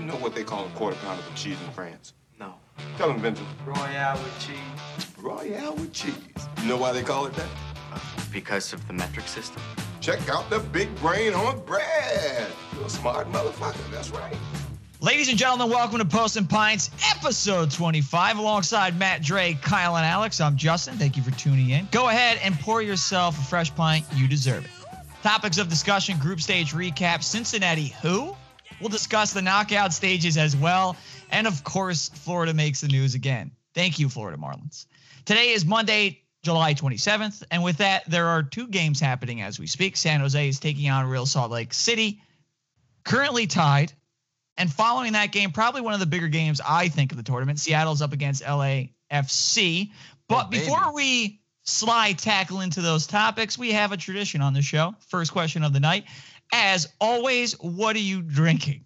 You know what they call a quarter pounder with cheese in France? No. Tell them, Vincent. Royale with cheese. Royale with cheese. You know why they call it that? Uh, because of the metric system. Check out the big brain on Brad. You're a smart motherfucker. That's right. Ladies and gentlemen, welcome to Post and Pints, episode 25, alongside Matt Dre, Kyle, and Alex. I'm Justin. Thank you for tuning in. Go ahead and pour yourself a fresh pint. You deserve it. Topics of discussion group stage recap Cincinnati, who? We'll discuss the knockout stages as well. And of course, Florida makes the news again. Thank you, Florida Marlins. Today is Monday, July 27th. And with that, there are two games happening as we speak. San Jose is taking on Real Salt Lake City, currently tied. And following that game, probably one of the bigger games I think of the tournament, Seattle's up against LAFC. But Oh, before we slide tackle into those topics, we have a tradition on the show. First question of the night. As always, what are you drinking?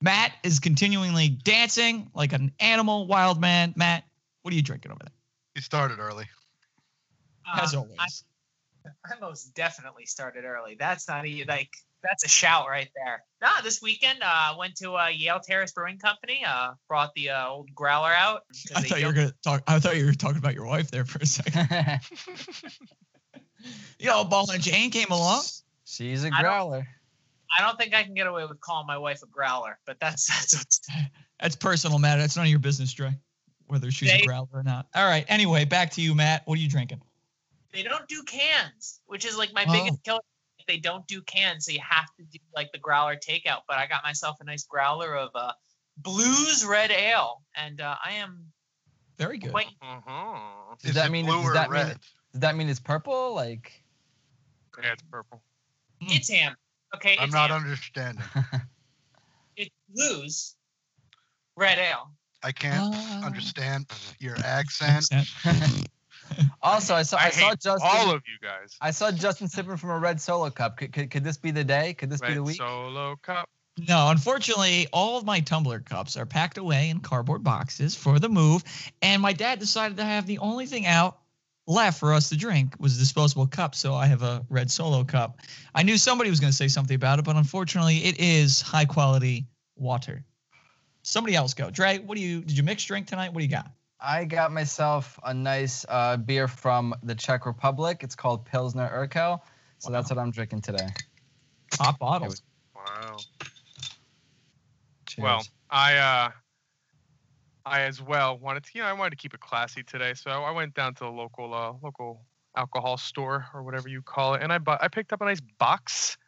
Matt is continually dancing like an animal, wild man. Matt, what are you drinking over there? You started early. As Um, always. I, I most definitely started early. That's not even like that's a shout right there. Nah, this weekend uh went to uh, Yale Terrace Brewing Company. Uh, brought the uh, old growler out. I they thought you were gonna talk. I thought you were talking about your wife there for a second. Yo, Ball and Jane came along. She's a I don't- growler. I don't think I can get away with calling my wife a growler, but that's that's what's That's personal, Matt. That's none of your business, Dre. Whether she's a growler or not. All right. Anyway, back to you, Matt. What are you drinking? they don't do cans, which is like my Oh. biggest killer. They don't do cans, so you have to do like the growler takeout. But I got myself a nice growler of uh, Blues Red Ale, and uh, I am Very good. quite Uh-huh. Does Is that it mean- blue does or that mean- red? Does that mean it's purple? Like, Yeah, it's purple. It's ham. Okay, I'm not ham. understanding. it's blues red ale. I can't Ah. understand your accent. also, I saw I, I saw hate Justin. all of you guys. I saw Justin sipping from a red solo cup. Could, could, could this be the day? Could this be the Red week? Solo Cup. No, unfortunately, all of my tumbler cups are packed away in cardboard boxes for the move. And my dad decided to have the only thing out left for us to drink was a disposable cup. So I have a red solo cup. I knew somebody was going to say something about it, but unfortunately, it is high quality water. Somebody else go. Dre, what do you did you mix drink tonight? What do you got? I got myself a nice uh, beer from the Czech Republic. It's called Pilsner Urquell. So that's what I'm drinking today. Pop bottles. Wow. Cheers. Well, I uh I as well wanted to you know, I wanted to keep it classy today. So I went down to the local uh local alcohol store or whatever you call it and I bought I picked up a nice box.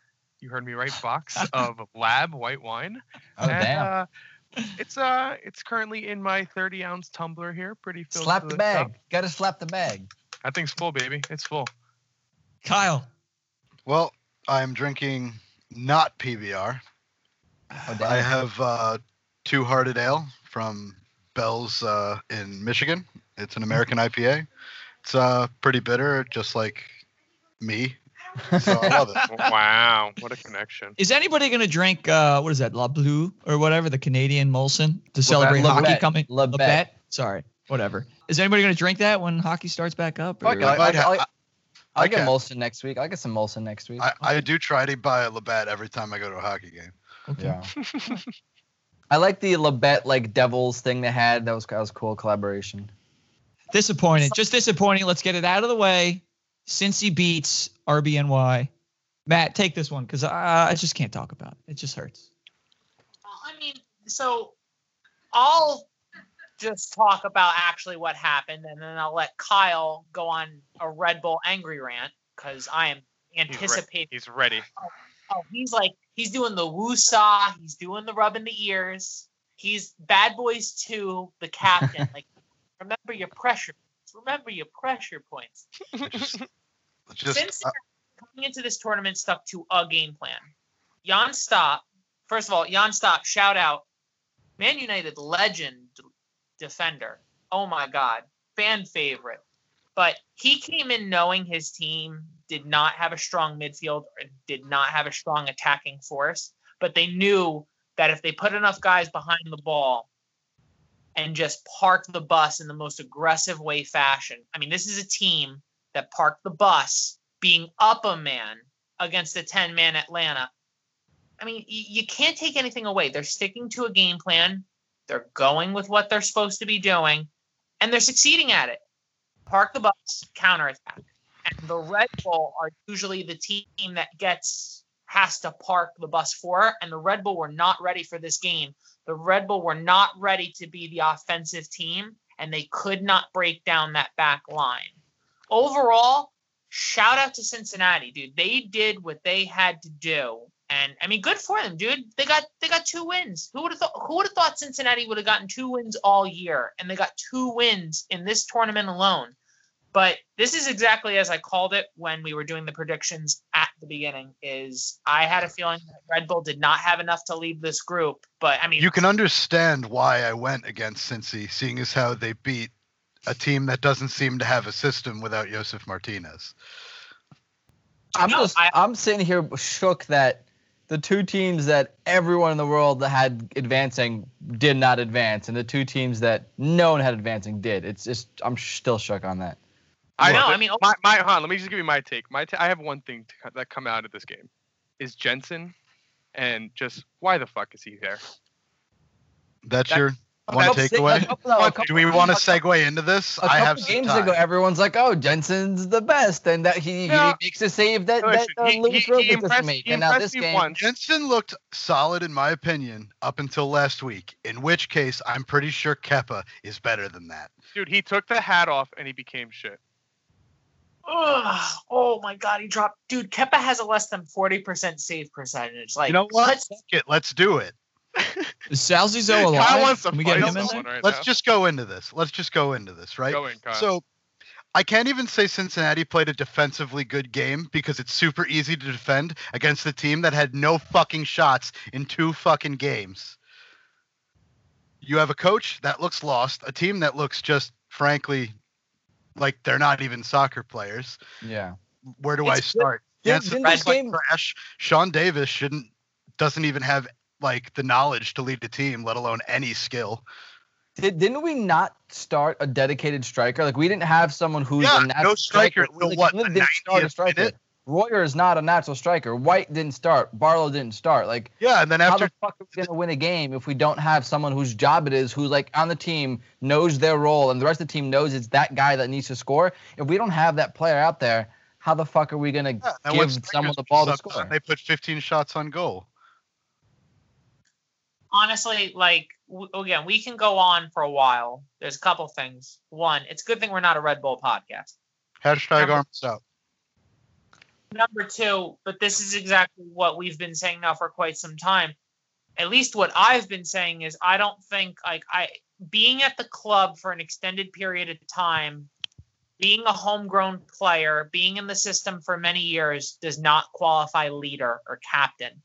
You heard me right, box of lab white wine. oh and, damn! Uh, it's uh it's currently in my 30 ounce tumbler here, pretty filled. slap to the top. bag. Gotta slap the bag. That thing's full, baby. It's full. Kyle. Well, I'm drinking not PBR. Oh! I have uh, Two Hearted Ale from Bell's uh, in Michigan. It's an American IPA. It's uh, pretty bitter, just like me. So I love it. wow, what a connection. Is anybody going to drink uh what is that? La Blue or whatever, the Canadian Molson to celebrate Labatt. hockey coming? Labatt. Labatt? Sorry, whatever. Is anybody going to drink that when hockey starts back up? Or- it, I- might ha- I'll- I'll I get can. Molson next week. I'll get some Molson next week. I, I do try to buy a Labatt every time I go to a hockey game. Okay. Yeah. I like the Labatt like Devils thing they had. That was that was cool collaboration. Disappointed. Just disappointing. Let's get it out of the way. Cincy beats RBNY. Matt, take this one because I, I just can't talk about it. It just hurts. I mean, so I'll just talk about actually what happened, and then I'll let Kyle go on a Red Bull angry rant because I am He's, re- anticipating. he's ready. Oh, Oh, he's like he's doing the woo-saw. He's doing the rubbing the ears. He's Bad Boys 2, the captain. like, remember your pressure. points. Remember your pressure points. Just, just Since uh, coming into this tournament stuck to a game plan. Jaap Stam, first of all, Jaap Stam, shout out. Man United legend defender. Oh my God. Fan favorite. But he came in knowing his team did not have a strong midfield or did not have a strong attacking force. But they knew that if they put enough guys behind the ball and just park the bus in the most aggressive way fashion. I mean, this is a team that parked the bus being up a man against a 10 man Atlanta. I mean, you can't take anything away. They're sticking to a game plan. They're going with what they're supposed to be doing, and they're succeeding at it. Park the bus, counterattack, the Red Bull are usually the team that gets has to park the bus for. And the Red Bull were not ready for this game. The Red Bull were not ready to be the offensive team, and they could not break down that back line. Overall, shout out to Cincinnati, dude. They did what they had to do. And I mean, good for them, dude. They got they got two wins. Who would have thought who would have thought Cincinnati would have gotten two wins all year? And they got two wins in this tournament alone. But this is exactly as I called it when we were doing the predictions at the beginning. Is I had a feeling that Red Bull did not have enough to lead this group. But I mean, You can understand why I went against Cincy, seeing as how they beat a team that doesn't seem to have a system without Josef Martinez. I'm No, just I- I'm sitting here shook that the two teams that everyone in the world that had advancing did not advance, and the two teams that no one had advancing did. It's just I'm still shook on that. I No, know. I mean, my, my hold on, let me just give you my take. My ta- I have one thing to, that come out of this game is Jensen, and just why the fuck is he there? That's That- your A one takeaway. a couple- no, a couple- Do we want to segue into this? A I couple have some games time. ago, everyone's like, "Oh, Jensen's the best," and that he, No. he makes a save that, that Listen, uh, he- Louis he- he doesn't impressed- make. he And now this game, once. Jensen looked solid, in my opinion, up until last week. In which case, I'm pretty sure Kepa is better than that. Dude, he took the hat off and he became shit. Ugh, oh my god, he dropped. Dude, Kepa has a less than forty percent save percentage. Like, you know what? let's- Fuck it, let's do it. Is Salzizo Kyle alive? wants to Can we get him in there? right Let's now. just go into this. Let's just go into this, right? Go in, Kyle. So I can't even say Cincinnati played a defensively good game because it's super easy to defend against a team that had no fucking shots in two fucking games. You have a coach that looks lost, a team that looks just frankly like they're not even soccer players. yeah. Where do I start? Did- Jensen this like game- trash. Sean Davis shouldn't doesn't even have like the knowledge to lead a team, let alone any skill. Did, didn't we not start a dedicated striker? Like we didn't have someone who's Yeah, a no natural striker till Like, what, the didn't start a 90th striker. minute? Royer is not a natural striker. White didn't start. Barlow didn't start. Like Yeah, and then after how the fuck are we gonna win a game if we don't have someone whose job it is, who's like on the team, knows their role, and the rest of the team knows it's that guy that needs to score? If we don't have that player out there, how the fuck are we gonna Yeah, give someone the ball to subbed score? They put 15 shots on goal. honestly, like w- again, we can go on for a while. There's a couple things. One, it's a good thing we're not a Red Bull podcast. Hashtag Number- arms out. Number two, but this is exactly what we've been saying now for quite some time. At least what I've been saying is I don't think like I being at the club for an extended period of time, being a homegrown player, being in the system for many years does not qualify leader or captain.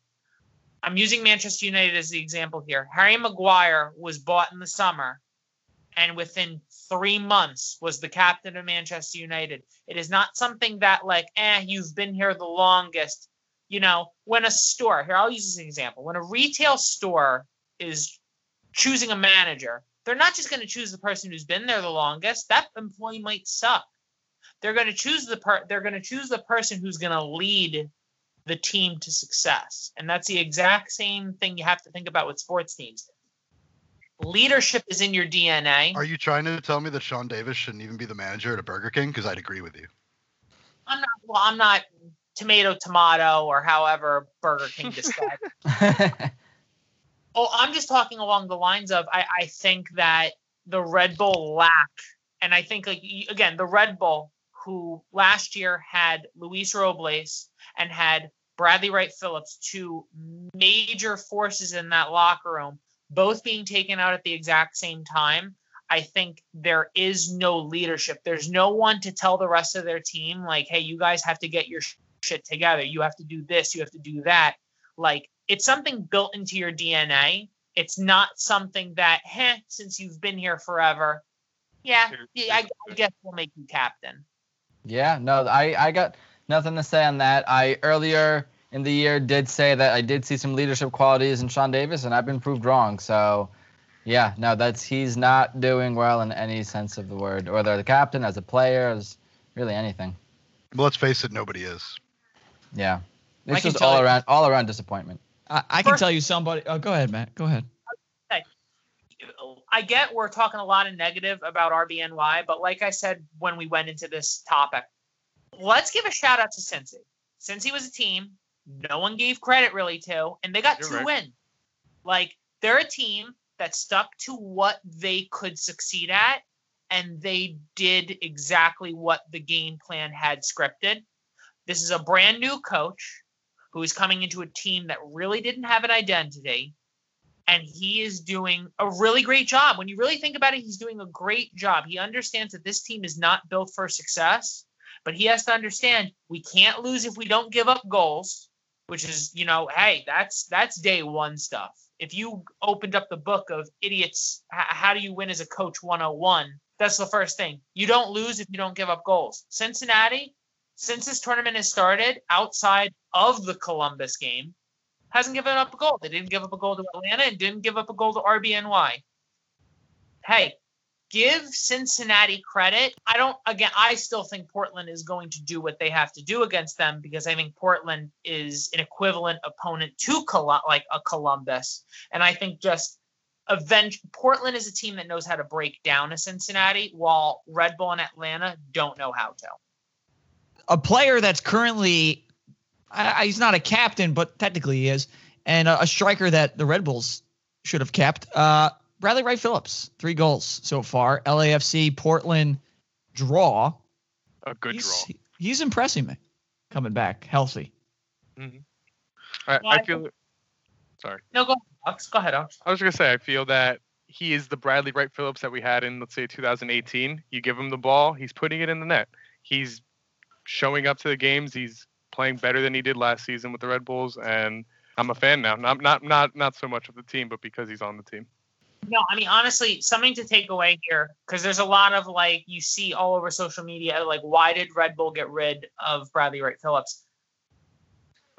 I'm using Manchester United as the example here. Harry Maguire was bought in the summer and within three months was the captain of Manchester United. It is not something that like, eh, you've been here the longest. You know, when a store here, I'll use this example. When a retail store is choosing a manager, they're not just going to choose the person who's been there the longest. That employee might suck. They're going to choose the per. They're going to choose the person who's going to lead the team to success, and that's the exact same thing you have to think about with sports teams. Leadership is in your DNA. Are you trying to tell me that Sean Davis shouldn't even be the manager at a Burger King? Because I'd agree with you. I'm not. Well, I'm not tomato tomato or however Burger King decides. Oh, I'm just talking along the lines of I, I think that the Red Bull lack, and I think like again the Red Bull who last year had Luis Robles and had Bradley Wright Phillips, two major forces in that locker room, both being taken out at the exact same time. I think there is no leadership. There's no one to tell the rest of their team, like, hey, you guys have to get your shit together. You have to do this, you have to do that. Like, it's something built into your DNA. It's not something that, heh, since you've been here forever, yeah, yeah I, I guess we'll make you captain. Yeah, no, I, I got nothing to say on that. I earlier in the year did say that I did see some leadership qualities in Sean Davis, and I've been proved wrong. So, yeah, no, that's he's not doing well in any sense of the word, whether the captain, as a player, as really anything. Well, let's face it, nobody is. Yeah, I it's just all you- around all around disappointment. I, I can First- tell you somebody. Oh, go ahead, Matt. Go ahead. I get we're talking a lot of negative about RBNY, but like I said when we went into this topic, let's give a shout out to Cincy. Cincy was a team no one gave credit really to, and they got You're two right. wins. Like they're a team that stuck to what they could succeed at, and they did exactly what the game plan had scripted. This is a brand new coach who is coming into a team that really didn't have an identity and he is doing a really great job. When you really think about it, he's doing a great job. He understands that this team is not built for success, but he has to understand we can't lose if we don't give up goals, which is, you know, hey, that's that's day one stuff. If you opened up the book of idiots, h- how do you win as a coach 101? That's the first thing. You don't lose if you don't give up goals. Cincinnati, since this tournament has started, outside of the Columbus game, hasn't given up a goal. They didn't give up a goal to Atlanta and didn't give up a goal to RBNY. Hey, give Cincinnati credit. I don't again I still think Portland is going to do what they have to do against them because I think Portland is an equivalent opponent to Col- like a Columbus. And I think just event Portland is a team that knows how to break down a Cincinnati while Red Bull and Atlanta don't know how to. a player that's currently he's not a captain, but technically he is, and a, a striker that the Red Bulls should have kept. Uh, Bradley Wright Phillips, three goals so far. LAFC Portland draw. A good he's, draw. He's impressing me, coming back healthy. I, Well, I I feel. Sorry. No, go, Alex. Go ahead, Alex. I was gonna say I feel that he is the Bradley Wright Phillips that we had in let's say 2018. You give him the ball, he's putting it in the net. He's showing up to the games. He's playing better than he did last season with the Red Bulls, and I'm a fan now. Not not not not so much of the team, but because he's on the team. No, I mean honestly, something to take away here because there's a lot of like you see all over social media like why did Red Bull get rid of Bradley Wright Phillips?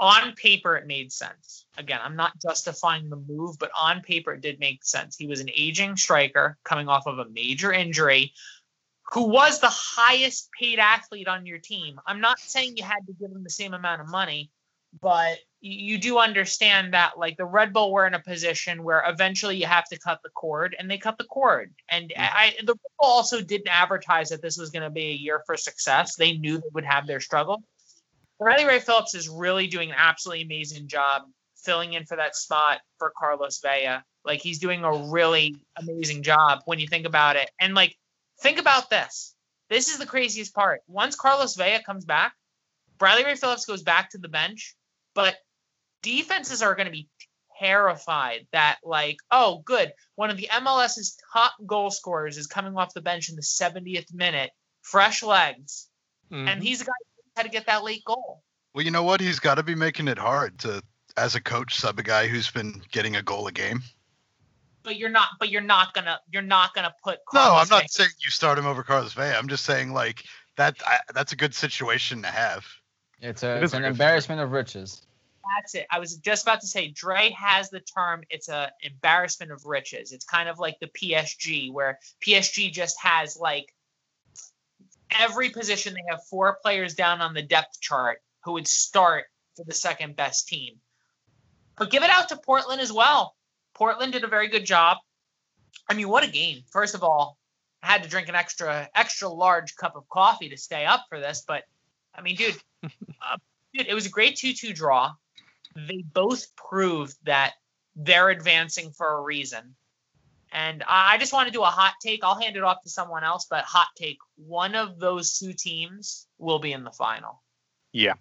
On paper, it made sense. Again, I'm not justifying the move, but on paper, it did make sense. He was an aging striker coming off of a major injury who was the highest paid athlete on your team. I'm not saying you had to give him the same amount of money, but you do understand that like the Red Bull were in a position where eventually you have to cut the cord, and they cut the cord. And I the Red Bull also didn't advertise that this was going to be a year for success. They knew they would have their struggle. Bradley Wright Phillips is really doing an absolutely amazing job filling in for that spot for Carlos Vela. Like he's doing a really amazing job when you think about it. And like think about this. This is the craziest part. Once Carlos Vela comes back, Bradley Wright Phillips goes back to the bench, but defenses are going to be terrified that like, oh, good, one of the MLS's top goal scorers is coming off the bench in the 70th minute, fresh legs, Mhm. and he's the guy who had to get that late goal. Well, you know what? He's got to be making it hard to, as a coach, sub a guy who's been getting a goal a game. But you're not. But you're not gonna. You're not gonna put. No, Carlos I'm not Vela- saying you start him over Carlos Vela. I'm just saying like that. I, that's a good situation to have. It's a It it's an embarrassment of riches. That's it. I was just about to say Dre has the term. It's a embarrassment of riches. It's kind of like the PSG, where PSG just has like every position. They have four players down on the depth chart who would start for the second best team. But give it out to Portland as well. Portland did a very good job. I mean, what a game! First of all, I had to drink an extra extra large cup of coffee to stay up for this, but I mean, dude, uh, dude, it was a great two-two draw they both prove that they're advancing for a reason. And I I just want to do a hot take. I'll hand it off to someone else, but hot take: one of those two teams will be in the final. Yeah.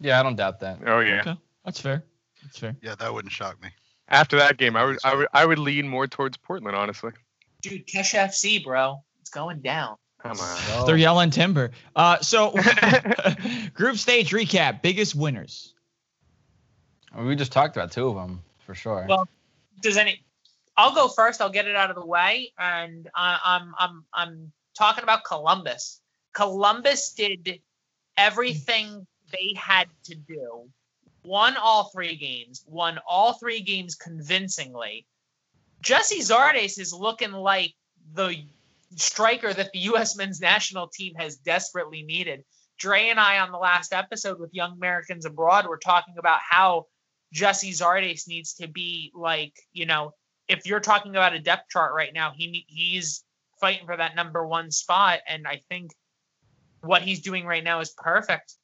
Yeah, I don't doubt that. Oh yeah. Okay, that's fair. That's fair. Yeah, that wouldn't shock me. After that game, I would I would I would lean more towards Portland, honestly. Dude, Kesh FC, bro, it's going down. Come on. Oh, They're yelling timber. Uh, so group stage recap: biggest winners. We just talked about two of them for sure. Well, Does any? I'll go first. I'll get it out of the way, and I, I'm I'm I'm talking about Columbus. Columbus did everything they had to do. Won all three games. Won all three games convincingly. Gyasi Zardes is looking like the striker that the U.S. men's national team has desperately needed. Dre and I on the last episode with Young Americans Abroad were talking about how Gyasi Zardes needs to be like, you know, if you're talking about a depth chart right now, he he's fighting for that number one spot, and I think what he's doing right now is perfect.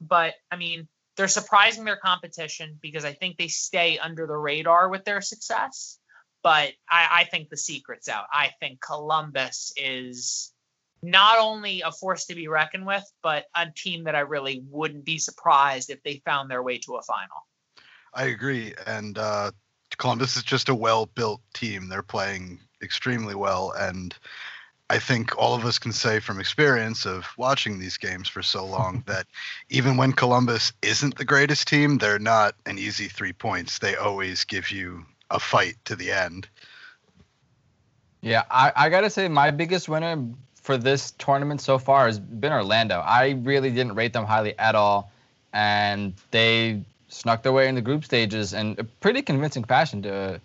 But I mean, they're surprising their competition because I think they stay under the radar with their success. But I, I think the secret's out. I think Columbus is not only a force to be reckoned with, but a team that I really wouldn't be surprised if they found their way to a final. I agree. And uh, Columbus is just a well built team. They're playing extremely well. And I think all of us can say from experience of watching these games for so long that even when Columbus isn't the greatest team, they're not an easy three points. They always give you a fight to the end. Yeah, I, I gotta say my biggest winner for this tournament so far has been Orlando. I really didn't rate them highly at all, and they snuck their way in the group stages in a pretty convincing fashion to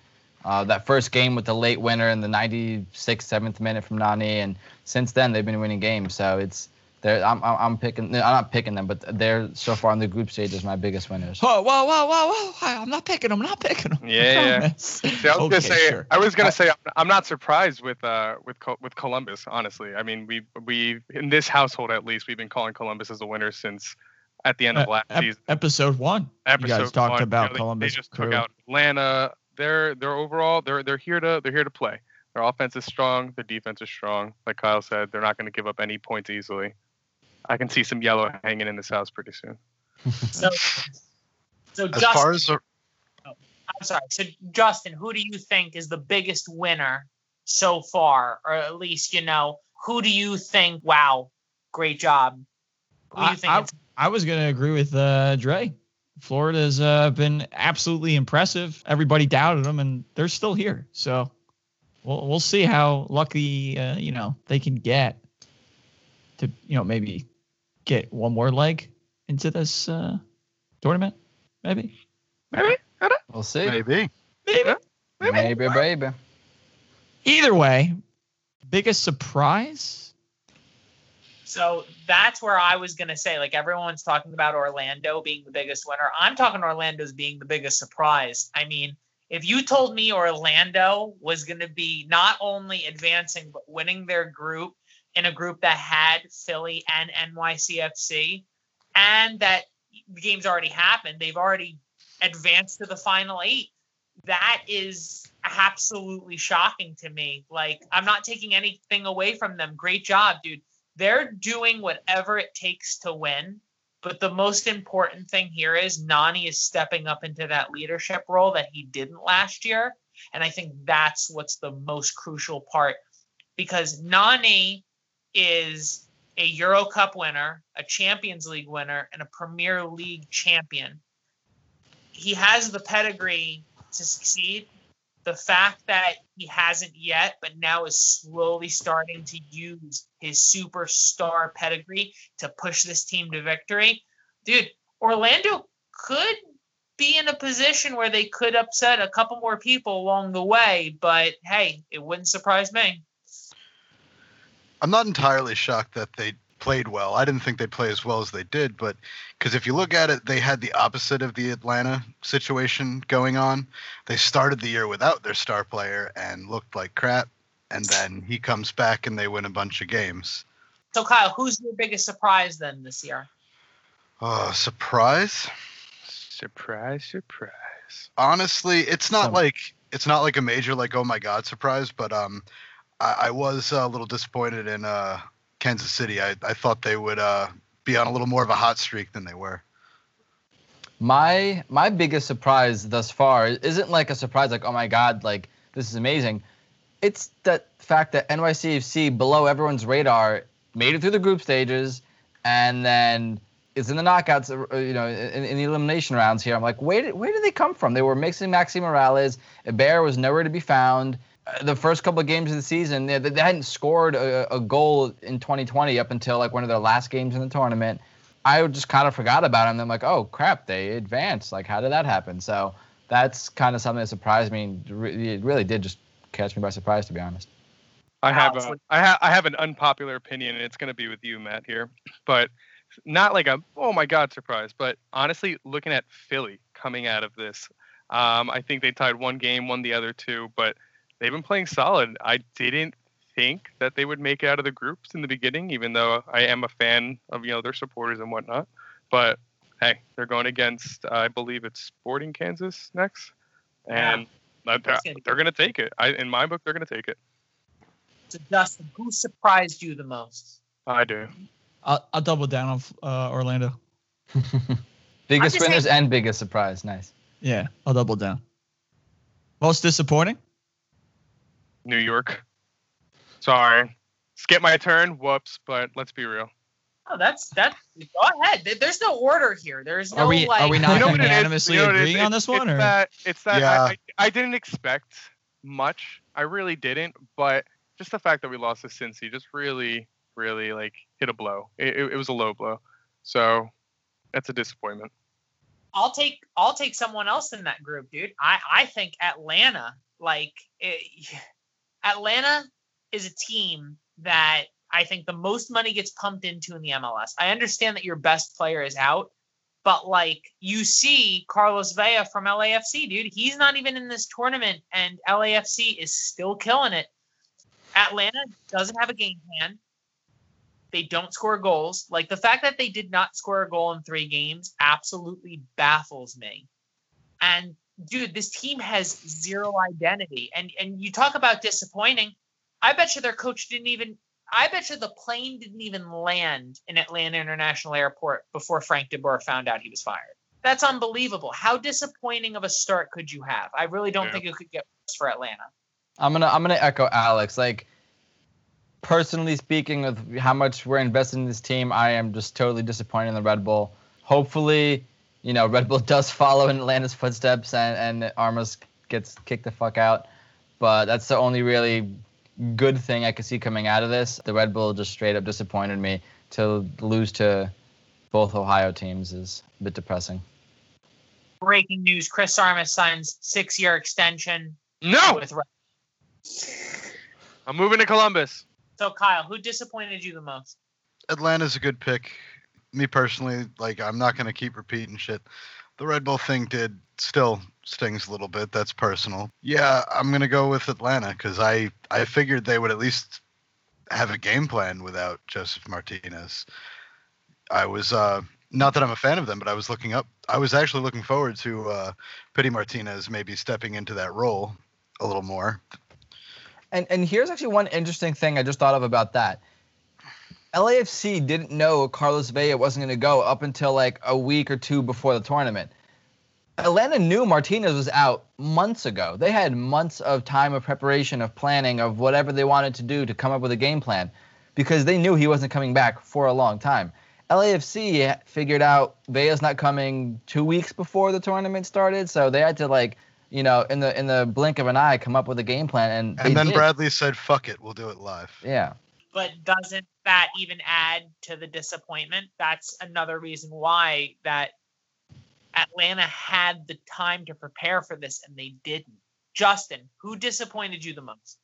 uh, that first game with the late winner in the 96th, 7th minute from Nani, and since then they've been winning games. So it's they're I'm I'm I'm picking I'm not picking them, but they're so far in the group stage as my biggest winners. Whoa, whoa, whoa, whoa, whoa! I'm not picking them. I'm not picking them. Yeah, yeah. See, See, I was okay, gonna say, sure. I was gonna say, I'm- I'm not surprised with uh with Col- with Columbus. Honestly, I mean, we we in this household at least, we've been calling Columbus as a winner since at the end of Uh, last ep- season. episode one. Episode you guys talked one, you about know, Columbus They just crew. took out Atlanta. They're they're overall they're they're here to they're here to play. Their offense is strong. Their defense is strong. Like Kyle said, they're not going to give up any points easily. I can see some yellow hanging in this house pretty soon. So, so As Justin, far as the- I'm sorry. So Justin, who do you think is the biggest winner so far, or at least you know who do you think? Wow, great job. Who do I, you think? I, it's- I was gonna agree with uh, Dre. Florida's uh, been absolutely impressive. Everybody doubted them, and they're still here. So we'll we'll see how lucky uh, you know they can get to you know maybe get one more leg into this uh, tournament. Maybe, Maybe. We'll see. maybe. maybe. Maybe, baby. Either way, biggest surprise. So that's where I was gonna say, like everyone's talking about Orlando being the biggest winner. I'm talking Orlando's being the biggest surprise. I mean, if you told me Orlando was gonna be not only advancing but winning their group in a group that had Philly and NYCFC, and that the game's already happened, they've already advanced to the final eight. That is absolutely shocking to me. Like, I'm not taking anything away from them. Great job, dude they're doing whatever it takes to win. But the most important thing here is Nani is stepping up into that leadership role that he didn't last year. And I think that's what's the most crucial part because Nani is a Euro Cup winner, a Champions League winner, and a Premier League champion. He has the pedigree to succeed. The fact that he hasn't yet, but now is slowly starting to use his superstar pedigree to push this team to victory. Dude, Orlando could be in a position where they could upset a couple more people along the way, but hey, it wouldn't surprise me. I'm not entirely shocked that they played well. I didn't think they'd play as well as they did, but because if you look at it, they had the opposite of the Atlanta situation going on. They started the year without their star player and looked like crap, and then he comes back and they win a bunch of games. So, Kyle, who's your biggest surprise then this year? Oh, surprise! Surprise, surprise. honestly it's not Some- like it's not like a major like oh my god surprise but um i, I was a little disappointed in uh kansas city i, I thought they would uh be on a little more of a hot streak than they were My my biggest surprise thus far isn't like a surprise like oh my god like this is amazing. It's the fact that NYCFC below everyone's radar made it through the group stages and then is in the knockouts uh, you know in, in the elimination rounds here. I'm like where did where did they come from? They were mixing Maxi Moralez. A bear was nowhere to be found. The first couple of games of the season, they, they hadn't scored a, a goal in 2020 up until like one of their last games in the tournament. I just kind of forgot about them. I'm like, oh crap, they advanced. Like, how did that happen? So that's kind of something that surprised me. It It really did just catch me by surprise, to be honest. I have Alex, a, what- I have I have an unpopular opinion, and it's going to be with you, Matt, here. But not like a oh my god surprise, but honestly, looking at Philly coming out of this. Um, I think they tied one game, won the other two, but they've been playing solid. I didn't think that they would make it out of the groups in the beginning, even though I am a fan of you know their supporters and whatnot. But hey, they're going against I believe it's Sporting Kansas next, and uh, they're, gonna they're going to take it. I, in my book, they're going to take it. So Dustin, who surprised you the most? I do. I'll, I'll double down on uh, Orlando. biggest winners saying- and biggest surprise. Nice. Yeah, I'll double down. Most disappointing? New York. Sorry, skip my turn. Whoops. But let's be real. Oh, that's that. Go ahead. There's no order here. There's no Are we like. are we not You know what it is? unanimously You know what it is? agreeing on this one? It's Or? that, it's that Yeah. I, I, I didn't expect much. I really didn't. But just the fact that we lost to Cincy just really, really like hit a blow. It, it, it was a low blow. So that's a disappointment. I'll take I'll take someone else in that group, dude. I I think Atlanta, like it, Atlanta, is a team that I think the most money gets pumped into in the MLS. I understand that your best player is out, but like you see Carlos Vela from LAFC, dude, he's not even in this tournament, and LAFC is still killing it. Atlanta doesn't have a game plan. They don't score goals. Like the fact that they did not score a goal in three games absolutely baffles me. And dude, this team has zero identity. And and you talk about disappointing. I bet you their coach didn't even. I bet you the plane didn't even land in Atlanta International Airport before Frank De Boer found out he was fired. That's unbelievable. How disappointing of a start could you have? I really don't Yeah. think it could get worse for Atlanta. I'm gonna I'm gonna echo Alex. Like personally speaking, with how much we're invested in this team, I am just totally disappointed in the Red Bull. Hopefully, you know, Red Bull does follow in Atlanta's footsteps and and Armas gets kicked the fuck out. But that's the only really good thing I could see coming out of this. The Red Bull just straight up disappointed me. To lose to both Ohio teams is a bit depressing. Breaking news: Chris Armas signs six-year extension No, with. Red- I'm moving to Columbus. So Kyle, who disappointed you the most? Atlanta's a good pick. Me personally, like I'm not gonna keep repeating shit. The Red Bull thing did still stings a little bit. That's personal. Yeah, I'm gonna go with Atlanta because I I figured they would at least have a game plan without Josef Martinez. I was uh not that I'm a fan of them, but I was looking up. I was actually looking forward to uh, Pity Martinez maybe stepping into that role a little more. And and here's actually one interesting thing I just thought of about that. LAFC didn't know Carlos Vela wasn't going to go up until like a week or two before the tournament. Atlanta knew Martinez was out months ago. They had months of time of preparation, of planning, of whatever they wanted to do to come up with a game plan because they knew he wasn't coming back for a long time. LAFC figured out Vela's not coming two weeks before the tournament started, so they had to like, you know, in the in the blink of an eye, come up with a game plan, and And then did. Bradley said, "Fuck it, we'll do it live." Yeah. But doesn't that even add to the disappointment? That's another reason why that Atlanta had the time to prepare for this and they didn't. Justin, who disappointed you the most?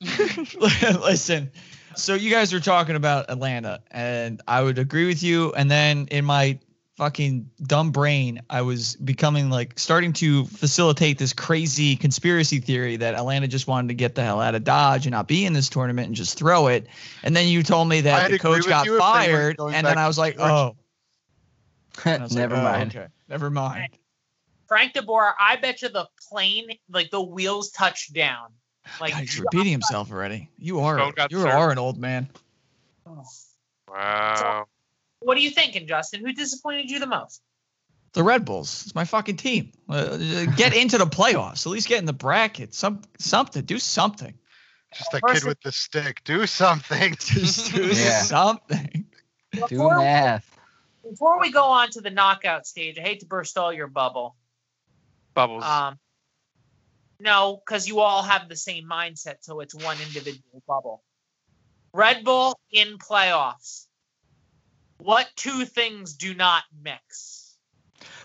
Listen, so you guys were talking about Atlanta, and I would agree with you. And then in my fucking dumb brain, I was becoming like starting to facilitate this crazy conspiracy theory that Atlanta just wanted to get the hell out of Dodge and not be in this tournament and just throw it. And then you told me that I'd the coach got you if they weren't fired, and then I was like, oh. And I like, Never oh, mind. Okay. Never mind. Frank DeBoer, I bet you the plane, like the wheels touched down. Like God, he's repeating himself already. You are you are an old man. Wow. What are you thinking, Justin? Who disappointed you the most? The Red Bulls. It's my fucking team. Uh, get into the playoffs. At least get in the bracket. Some something. Do something. Just that First kid with the stick. Do something. Just do Yeah. something. Do Before, math. before we go on to the knockout stage, I hate to burst all your bubble. Bubbles. Um, no, because you all have the same mindset, so it's one individual bubble. Red Bull in playoffs. What two things do not mix?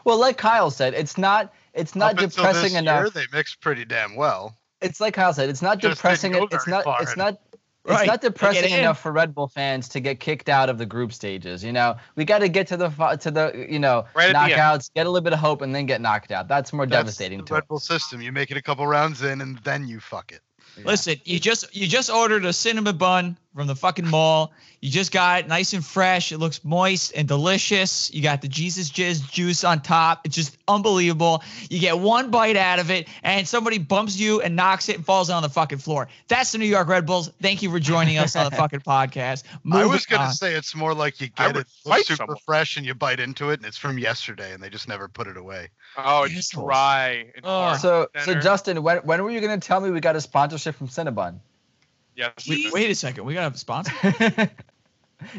Well, like Kyle said, it's not it's not Up until depressing this enough. Year, they mix pretty damn well. It's like Kyle said, it's not Just depressing. didn't It's not it's in not Right. It's not depressing Get in. enough for Red Bull fans to get kicked out of the group stages. You know, we got to get to the to the you know Right at the end. knockouts, get a little bit of hope, and then get knocked out. That's more That's devastating the to Red us. Bull system. You make it a couple rounds in, and then you fuck it. Listen, you just you just ordered a cinnamon bun from the fucking mall. You just got it nice and fresh. It looks moist and delicious. You got the Jesus Jizz juice on top. It's just unbelievable. You get one bite out of it, and somebody bumps you and knocks it and falls on the fucking floor. That's the New York Red Bulls. Thank you for joining us on the fucking podcast. I was gonna say it's more like you get it super someone. fresh and you bite into it, and it's from yesterday, and they just never put it away. Oh, it's Assholes. dry. and Oh. So, so Justin, when, when were you going to tell me we got a sponsorship from Cinnabon? Yes. Wait, wait a second. We got a sponsor.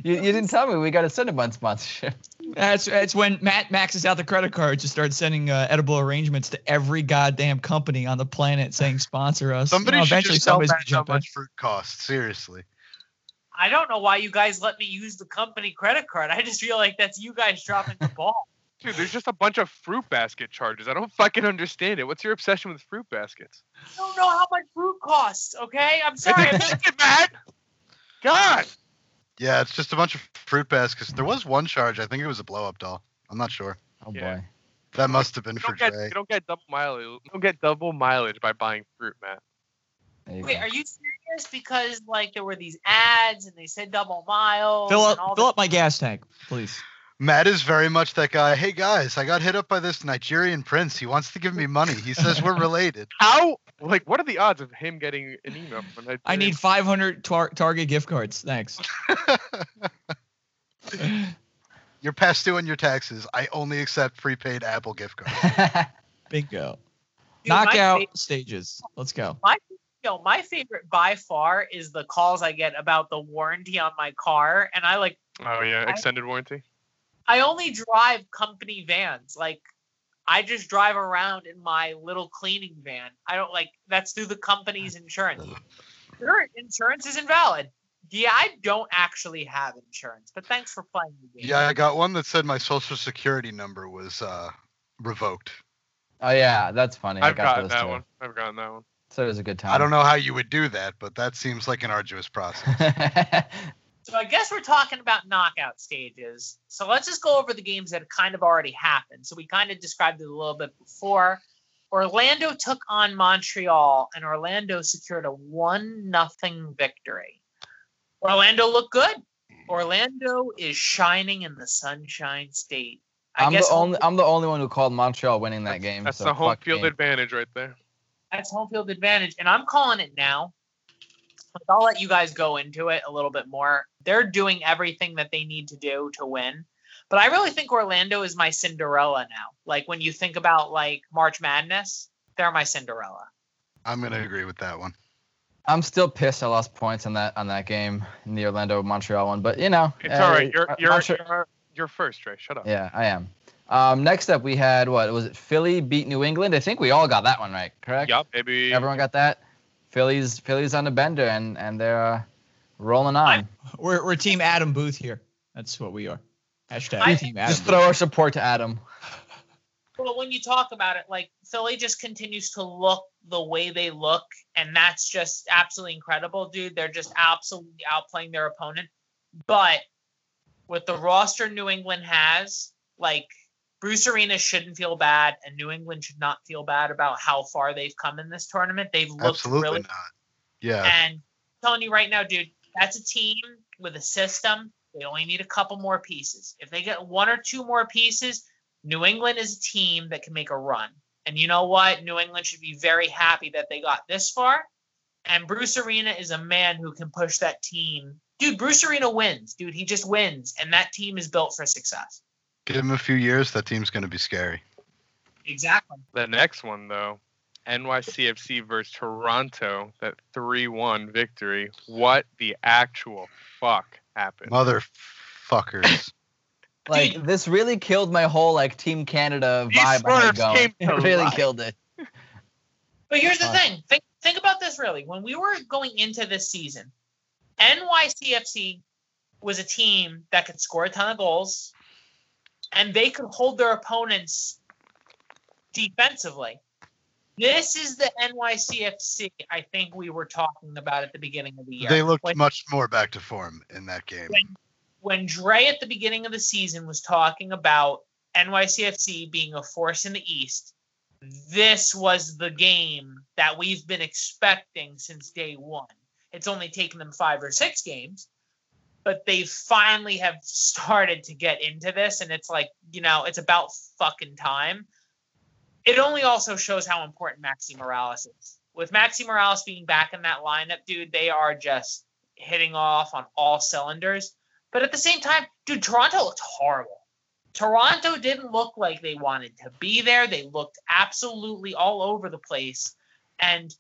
you, you didn't tell me we got a Cinnabon sponsorship. That's that's when Matt maxes out the credit cards to start sending uh, edible arrangements to every goddamn company on the planet saying sponsor us. Somebody You know, should eventually just tell somebody's Matt gonna how jump in. much fruit costs. Seriously. I don't know why you guys let me use the company credit card. I just feel like that's you guys dropping the ball. Dude, there's just a bunch of fruit basket charges. I don't fucking understand it. What's your obsession with fruit baskets? I don't know how much fruit costs. Okay, I'm sorry. I'm just- It, Matt. God. Yeah, it's just a bunch of fruit baskets. There was one charge. I think it was a blow up doll. I'm not sure. Oh Yeah. boy. That must have been You for get, Dre. you don't get double mileage. You don't get double mileage by buying fruit, Matt. Wait, go. are you serious? Because like there were these ads and they said double miles. Fill and all up fill this- up my gas tank, please. Matt is very much that guy. Hey guys, I got hit up by this Nigerian prince. He wants to give me money. He says we're related. How? Like, what are the odds of him getting an email from a I need 500 tar- Target gift cards. Thanks. You're past due on your taxes. I only accept prepaid Apple gift cards. Bingo. Dude, Knockout fa- stages. Let's go. My yo, my favorite by far is the calls I get about the warranty on my car, and I like Oh yeah, I- extended warranty. I only drive company vans. Like I just drive around in my little cleaning van. I don't like that's through the company's insurance. Your insurance is invalid. Yeah, I don't actually have insurance, but thanks for playing the game. yeah, I got one that said my social security number was uh, revoked. oh yeah, that's funny. I I've got gotten those that too. one. I've gotten that one. So it was a good time. I don't know how you would do that, but that seems like an arduous process. So I guess we're talking about knockout stages. So let's just go over the games that kind of already happened. So we kind of described it a little bit before. Orlando took on Montreal, and Orlando secured a one nothing victory. Orlando looked good. Orlando is shining in the Sunshine State. I I'm the guess only. I'm the only one who called Montreal winning that game. That's so the home field me. advantage right there. that's home field advantage, and I'm calling it now. Like, I'll let you guys go into it a little bit more. They're doing everything that they need to do to win. But I really think Orlando is my Cinderella now. Like when you think about like March Madness, they're my Cinderella. I'm gonna agree with that one. I'm still pissed I lost points on that on that game in the Orlando Montreal one, but you know It's all right. uh, You're uh, you're, Montreal- you're you're first, Trey. Shut up. Yeah, I am. Um, next up, we had what was it? Philly beat New England. I think we all got that one right, correct? Yup, baby. Everyone got that. Philly's Philly's on the bender, and and they're uh, rolling on. We're, we're Team Adam Booth here. That's what we are. Hashtag I- Team Adam. Just throw our support to Adam. Well, when you talk about it, like Philly just continues to look the way they look, and that's just absolutely incredible, dude. They're just absolutely outplaying their opponent. But with the roster New England has, like Bruce Arena shouldn't feel bad, and New England should not feel bad about how far they've come in this tournament. They've looked Absolutely really not. Yeah. and I'm telling you right now, dude, that's a team with a system. They only need a couple more pieces. If they get one or two more pieces, New England is a team that can make a run. And you know what? New England should be very happy that they got this far. And Bruce Arena is a man who can push that team. Dude, Bruce Arena wins. Dude, he just wins. And that team is built for success. Give him a few years. That team's gonna be scary. Exactly. The next one though, NYCFC versus Toronto, that 3-1 victory. What the actual fuck happened? Motherfuckers. Like this really killed my whole like Team Canada vibe. I had going. came It really life. killed it. But here's the Uh, thing. Think think about this really. When we were going into this season, NYCFC was a team that could score a ton of goals and they could hold their opponents defensively. This is the NYCFC I think we were talking about at the beginning of the year. They looked When- much more back to form in that game. when when Dre at the beginning of the season was talking about NYCFC being a force in the East, this was the game that we've been expecting since day one. It's only taken them five or six games, but they finally have started to get into this, and it's like, you know, it's about fucking time. It only also shows how important Maxi Moralez is. With Maxi Moralez being back in that lineup, dude, they are just hitting off on all cylinders. But at the same time, dude, Toronto looked horrible. Toronto didn't look like they wanted to be there. They looked absolutely all over the place. And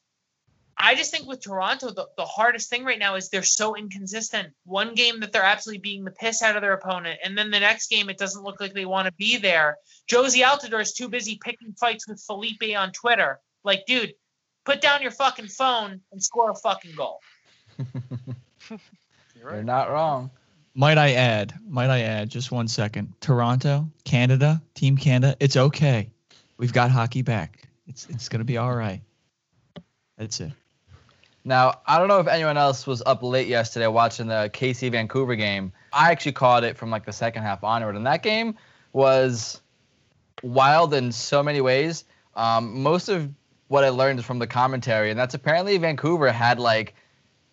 I just think with Toronto, the, the hardest thing right now is they're so inconsistent. One game that they're absolutely beating the piss out of their opponent, and then the next game it doesn't look like they want to be there. Jozy Altidore is too busy picking fights with Felipe on Twitter. Like, dude, put down your fucking phone and score a fucking goal. You're You're right. not wrong. Might I add? Might I add? Just one second. Toronto, Canada, Team Canada. It's okay. We've got hockey back. It's it's gonna be all right. That's it. Now, I don't know if anyone else was up late yesterday watching the KC Vancouver game. I actually caught it from like the second half onward, and that game was wild in so many ways. Um, most of what I learned is from the commentary, and that's apparently Vancouver had like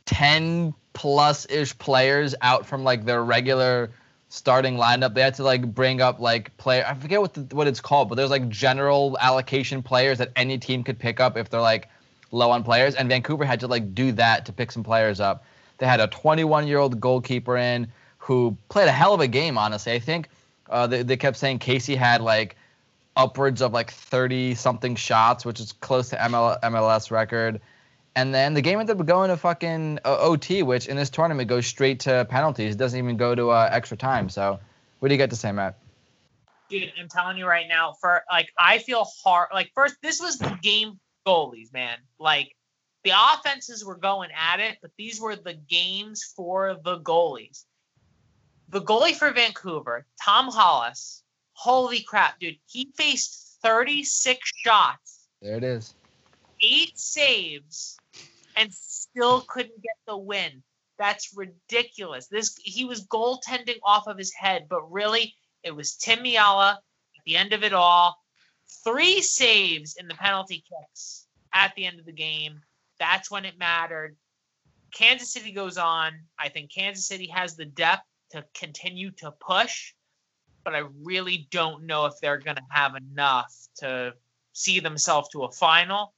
10 plus ish players out from like their regular starting lineup. They had to like bring up like player. I forget what the, what it's called, but there's like general allocation players that any team could pick up if they're like low on players, and Vancouver had to like do that to pick some players up. They had a 21 year old goalkeeper in who played a hell of a game. Honestly, I think uh, they, they kept saying Casey had like upwards of like 30 something shots, which is close to ML, MLS record. And then the game ended up going to fucking uh, OT, which in this tournament goes straight to penalties. It doesn't even go to uh, extra time. So, what do you got to say, Matt? dude, I'm telling you right now, for like I feel hard. Like first, this was the game goalies, man. Like the offenses were going at it, but these were the games for the goalies. The goalie for Vancouver, Tom Hasal. Holy crap, dude! He faced 36 shots, There it is. eight saves, and still couldn't get the win. That's ridiculous. This he was goaltending off of his head, but really it was Tim Melia at the end of it all. Three saves in the penalty kicks at the end of the game. That's when it mattered. Kansas City goes on. I think Kansas City has the depth to continue to push, but I really don't know if they're going to have enough to see themselves to a final.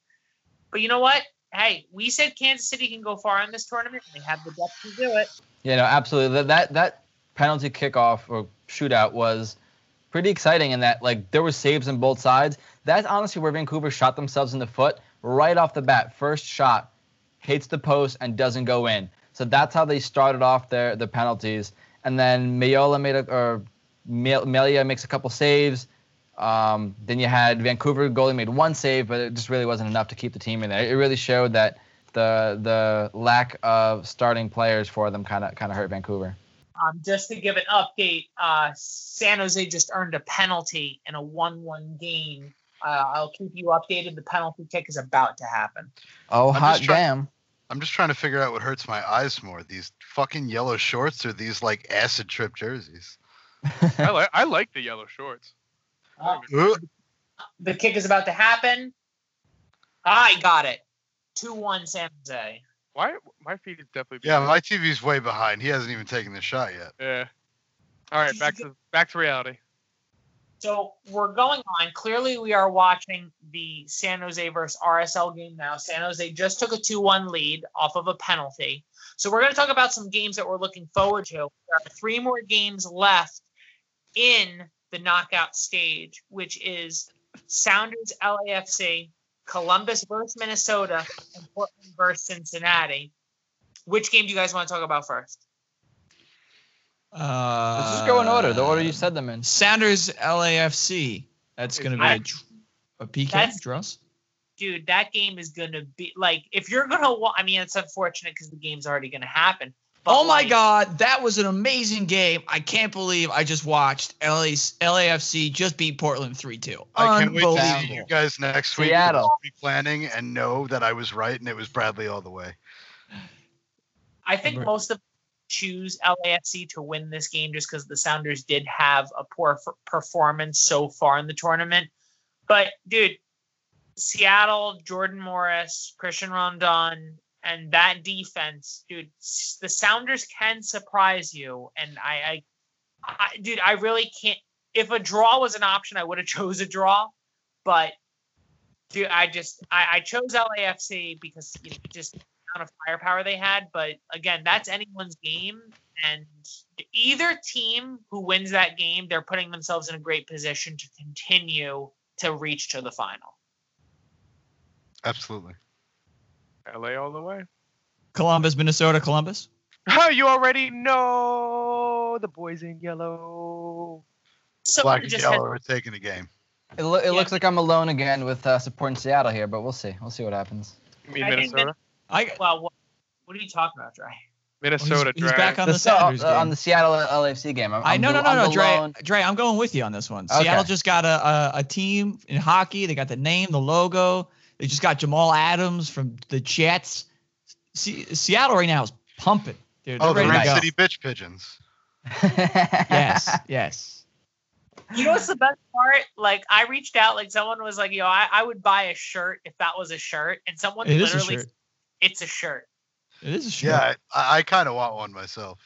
But you know what? Hey, we said Kansas City can go far in this tournament. and They have the depth to do it. Yeah, no, absolutely. That that, that penalty kickoff or shootout was pretty exciting in that like there were saves on both sides. That's honestly where Vancouver shot themselves in the foot right off the bat. First shot hits the post and doesn't go in. So that's how they started off their the penalties. And then Mayola made a or Melia makes a couple saves. Um, then you had Vancouver goalie made one save, but it just really wasn't enough to keep the team in there. It really showed that the the lack of starting players for them kind of kind of hurt Vancouver. Um, just to give an update, uh, San Jose just earned a penalty in a 1 1 game. Uh, I'll keep you updated. The penalty kick is about to happen. Oh I'm hot just try- damn! I'm just trying to figure out what hurts my eyes more: these fucking yellow shorts or these like acid trip jerseys. I like I like the yellow shorts. Uh, the kick is about to happen. I got it. 2 1 San Jose. Why my feet is definitely Yeah, my TV's way behind. He hasn't even taken the shot yet. yeah. All right, back to back to reality. So we're going on. Clearly, we are watching the San Jose versus RSL game now. San Jose just took a 2 1 lead off of a penalty. So we're going to talk about some games that we're looking forward to. There are three more games left in the knockout stage, which is Sounders LAFC, Columbus versus Minnesota, and Portland versus Cincinnati. Which game do you guys want to talk about first? Uh, Let's just go in order. The order you said them in. Sounders LAFC. That's going to be I- a, dr- a PK, That's- Dross. dude, that game is gonna be like if you're gonna. I mean, it's unfortunate because the game's already gonna happen. Oh my God, that was an amazing game. I can't believe I just watched LA, LAFC just beat Portland 3 2. I can't wait to see Unbelievable. you guys next week. Seattle. Planning and know that I was right and it was Bradley all the way. I think most of choose LAFC to win this game just because the Sounders did have a poor f- performance so far in the tournament. But dude, Seattle, Jordan Morris, Cristian Roldan, and that defense, dude, the Sounders can surprise you. And I, I, I dude, I really can't. If a draw was an option, I would have chose a draw. But dude, I just I, I chose LAFC because you know, just amount of firepower they had. But again, that's anyone's game, and either team who wins that game, they're putting themselves in a great position to continue to reach to the final. Absolutely. LA all the way. Columbus, Minnesota, Columbus. Oh, you already know the boys in yellow. So Black and yellow had- are taking the game. It, lo- it Yeah. looks like I'm alone again with uh, supporting Seattle here, but we'll see. We'll see what happens. You mean I Minnesota? I, well, what, what are you talking about, Dre? Minnesota he's, he's back on the, The Sa- uh, on the Seattle LAFC game. I'm, I I'm no no no no Dre lone- Dre I'm going with you on this one. Okay. Seattle just got a, a a team in hockey. They got the name, the logo. They just got Jamal Adams from the Jets. Se- Seattle right now is pumping, dude. They're Oh, the ready Red. City bitch pigeons. Yes, yes. You know what's the best part? Like I reached out, like someone was like, "Yo, I, I would buy a shirt if that was a shirt," and someone It is a literally, shirt. it's a shirt. It is a shirt. Yeah, I, I kind of want one myself.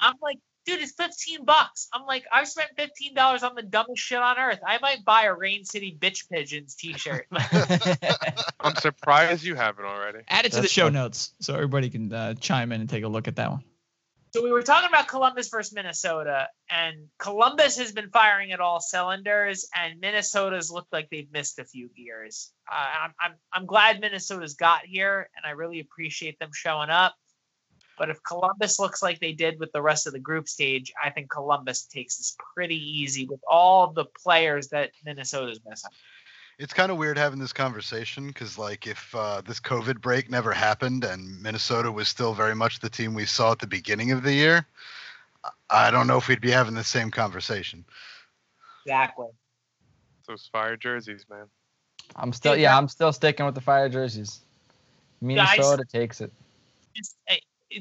I'm like, dude, it's 15 bucks. I'm like, I've spent 15 dollars on the dumbest shit on earth. I might buy a Rain City Bitch Pigeons T-shirt. I'm surprised you haven't already. Add it to the show fun. notes so everybody can uh, chime in and take a look at that one. so we were talking about Columbus versus Minnesota, and Columbus has been firing at all cylinders, and Minnesota's looked like they've missed a few gears. Uh, I'm, I'm I'm glad Minnesota's got here, and I really appreciate them showing up. But if Columbus looks like they did with the rest of the group stage, I think Columbus takes this pretty easy with all the players that Minnesota's missing. It's kind of weird having this conversation because, like, if uh, this COVID break never happened and Minnesota was still very much the team we saw at the beginning of the year, I- I don't know if we'd be having the same conversation. Exactly. Those fire jerseys, man. I'm still yeah, I'm still sticking with the fire jerseys. Minnesota takes it. Just, eh,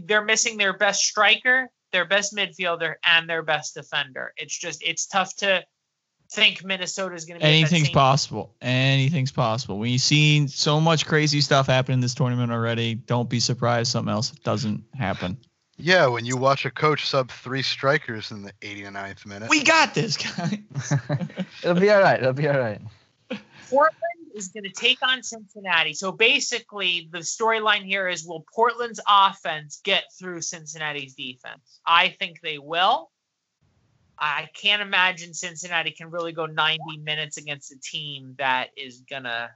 they're missing their best striker, their best midfielder, and their best defender. It's just it's tough to think Minnesota's going to be Anything's same- possible. Anything's possible. When you've seen so much crazy stuff happen in this tournament already, don't be surprised something else doesn't happen. Yeah, when you watch a coach sub three strikers in the 89th minute. We got this, guys. It'll be all right. It'll be all right. Portland is going to take on Cincinnati. So basically, the storyline here is will Portland's offense get through Cincinnati's defense? I think they will. I can't imagine Cincinnati can really go 90 minutes against a team that is gonna.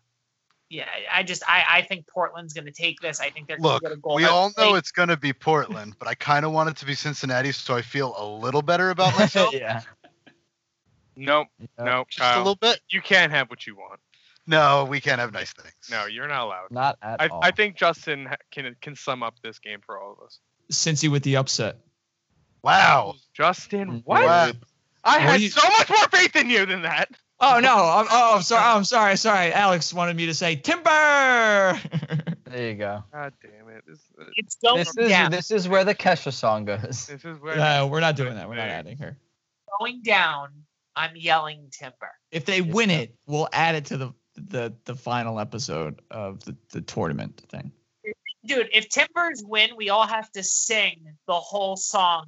Yeah, I just I, I think Portland's gonna take this. I think they're gonna get a goal. we I all know it's going to be Portland, but I kind of want it to be Cincinnati, so I feel a little better about myself. yeah. Nope, Yeah. nope. Just a little bit. You can't have what you want. No, we can't have nice things. No, you're not allowed. Not at I, all. I think Justin can can sum up this game for all of us. Cincy with the upset. Wow. Justin, what? Wow. I What had you- so much more faith in you than that. Oh no! I'm, oh, I'm sorry. I'm sorry. Sorry. Alex wanted me to say timber. there you go. God damn it! This, uh, it's going This is down. this is where the Kesha song goes. this is where. no, we're not doing that. We're not adding her. going down. I'm yelling timber. If they win it, we'll add it to the the the final episode of the, the tournament thing. dude, if Timbers win, we all have to sing the whole song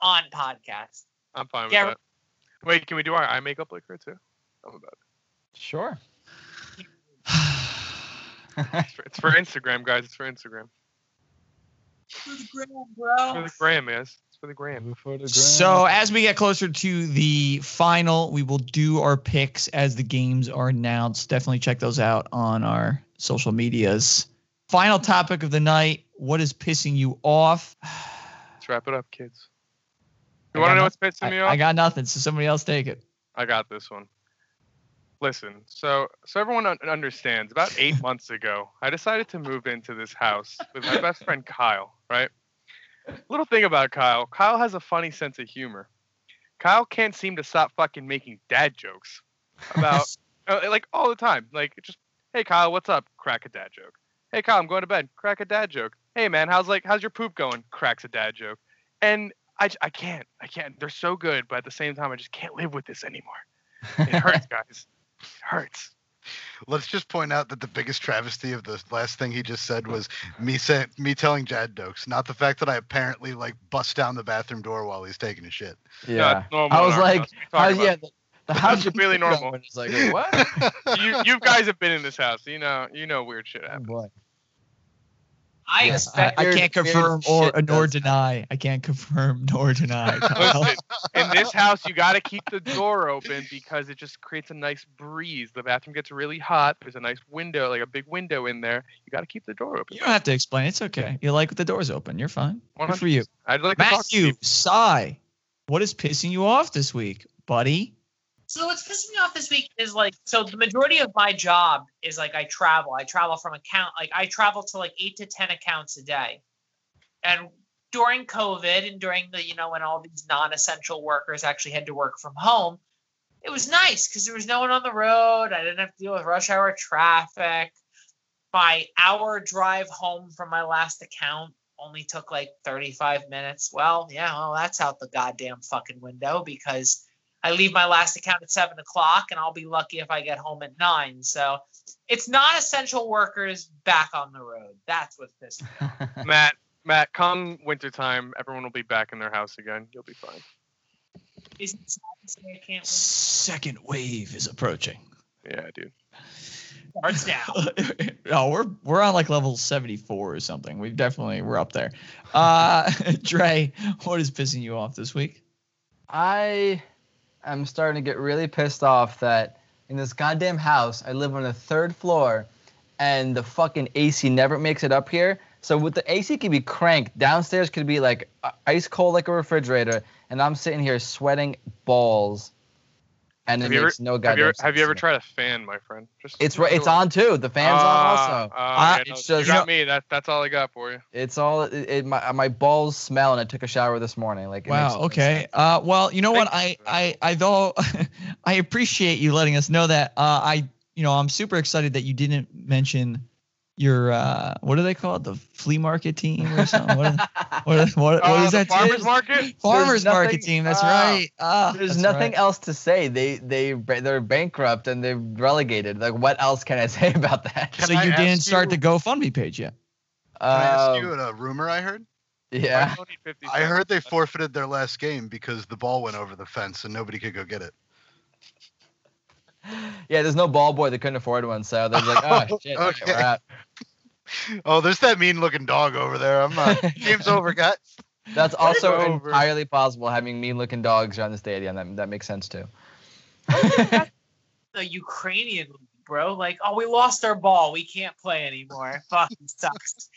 on podcast. I'm fine with Yeah. that. Wait, can we do our eye makeup liquor too? I'm about it. Sure. It's for, it's for Instagram, guys. It's for Instagram. For the gram, It's bro. for the gram, yes. It's for the gram. So as we get closer to the final, we will do our picks as the games are announced. Definitely check those out on our social medias. Final topic of the night: What is pissing you off? Let's wrap it up, kids. I You want got to know no- what's pissing me off? I got nothing, so somebody else take it. I got this one. Listen, so so everyone un- understands. About eight months ago, I decided to move into this house with my best friend Kyle. Right? Little thing about Kyle. Kyle has a funny sense of humor. Kyle can't seem to stop fucking making dad jokes about uh, like all the time. Like just, hey Kyle, what's up? Crack a dad joke. Hey Kyle, I'm going to bed. Crack a dad joke. Hey man, how's like how's your poop going? Cracks a dad joke. And I, I can't I can't. They're so good, but at the same time, I just can't live with this anymore. It hurts, guys. It hurts. Let's just point out that the biggest travesty of the last thing he just said was me saying me telling Jad jokes, not the fact that I apparently like bust down the bathroom door while he's taking a shit. No, Yeah. I was like, house. What are how, you talking yeah, the, the house That's really normal. It's like, what? you you guys have been in this house. You know you know weird shit oh happens. boy. I Yeah, I, expect I Weird- can't confirm or nor does deny. I can't confirm nor deny. Listen, in this house, you got to keep the door open because it just creates a nice breeze. The bathroom gets really hot. There's a nice window, like a big window in there. You got to keep the door open. You don't have to explain. It's okay. You like the doors open. You're fine. Good for you. I'd like to talk to Matthew, you. sigh. What is pissing you off this week, buddy? So what's pissing me off this week is like so the majority of my job is like I travel. I travel from account like I travel to like eight to ten accounts a day. And during COVID and during the, you know, when all these non-essential workers actually had to work from home, it was nice because there was no one on the road. I didn't have to deal with rush hour traffic. My hour drive home from my last account only took like 35 minutes. Well, yeah, well, that's out the goddamn fucking window because I leave my last account at seven o'clock, and I'll be lucky if I get home at nine. So it's not essential workers back on the road. That's what's pissing me off. Matt, Matt, come wintertime, everyone will be back in their house again. You'll be fine. Isn't it sad to say I can't Second wave is approaching. Yeah, dude. wait? Starts now. no, we're we're on like level 74 or something. We've definitely we're up there. Uh Dre, what is pissing you off this week? I am starting to get really pissed off that in this goddamn house, I live on the third floor, and the fucking AC never makes it up here. So with the AC can be cranked downstairs, could be like uh, ice cold like a refrigerator, and I'm sitting here sweating balls, and Have it you ever- makes no Have you ever, have you ever tried a fan, my friend? Just It's right. It's on too. The fan's on Ah, also. Uh, yeah, it's no, just- you got me. That, that's all I got for you. It's all. It, it, my my balls smell, and I took a shower this morning. Like Wow. Okay. Uh, well, you know what? I, I, I though I appreciate you letting us know that. Uh, I, you know, I'm super excited that you didn't mention your uh, what do they call it? The flea market team or something? what, what, what, what Uh, is that? farmers team? market? Farmers nothing- market team. That's ah, right. Ah, There's that's nothing right. else to say. They they they're bankrupt and they're relegated. Like what else can I say about that? Can So I you didn't ask start you- the GoFundMe page yet? Can I ask Um, you a rumor I heard? yeah. I don't need 50 I cents. heard they forfeited their last game because the ball went over the fence and nobody could go get it. Yeah, there's no ball boy. They couldn't afford one, so they're like, oh shit, okay. Okay. we're out. Oh, there's that mean looking dog over there. I'm not. Game's over, guys. That's also over. entirely possible having mean looking dogs around the stadium. That that makes sense too. the Ukrainian bro. Like, oh, we lost our ball. We can't play anymore. Fucking sucks.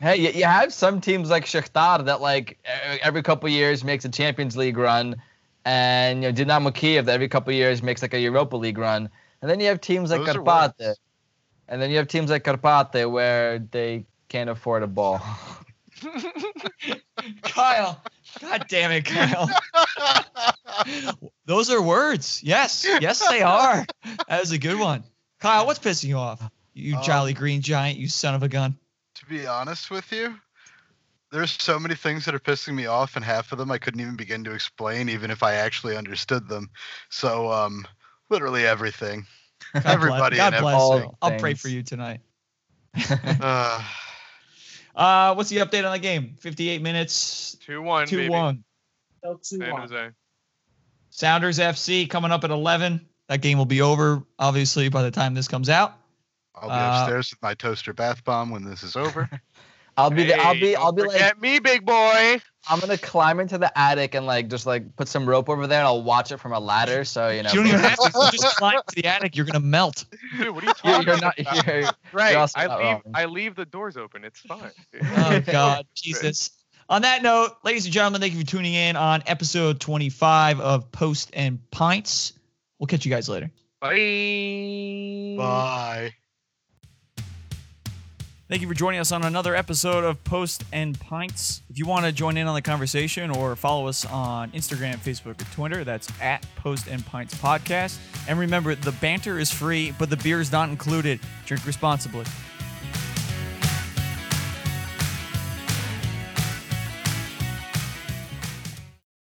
Hey, you, you have some teams like Shakhtar that like every couple years makes a Champions League run, and you know Dynamo Kiev that every couple years makes like a Europa League run, and then you have teams like Those Karpaty, and then you have teams like Karpaty where they can't afford a ball. Kyle. God damn it, Kyle. Those are words. Yes. Yes, they are. That was a good one. Kyle, what's pissing you off? You Um, jolly green giant, you son of a gun. to be honest with you, there's so many things that are pissing me off, and half of them I couldn't even begin to explain, even if I actually understood them. So, um, literally everything. God Everybody bless, and God bless all you. I'll pray for you tonight. Uh, Uh, what's the update on the game? 58 minutes, 2 1. 2 baby. 1. Go two San one. Jose. Sounders FC coming up at 11. That game will be over, obviously, by the time this comes out. I'll be Uh, upstairs with my toaster bath bomb when this is over. I'll be the, I'll be I'll be like forget me, big boy. I'm gonna climb into the attic and like just like put some rope over there and I'll watch it from a ladder. So you know. You don't even have to. You just climb to the attic. You're going to melt. Dude, what are you You're, talking you're not. about? You're, Right. also I leave wrong. I leave the doors open. It's fine. dude. Oh, God. Jesus. On that note, ladies and gentlemen, thank you for tuning in on episode 25 of Post and Pints. We'll catch you guys later. Bye. Bye. Thank you for joining us on another episode of Post and Pints. If you want to join in on the conversation or follow us on Instagram, Facebook, or Twitter, that's at Post and Pints Podcast. And remember, the banter is free, but the beer is not included. Drink responsibly.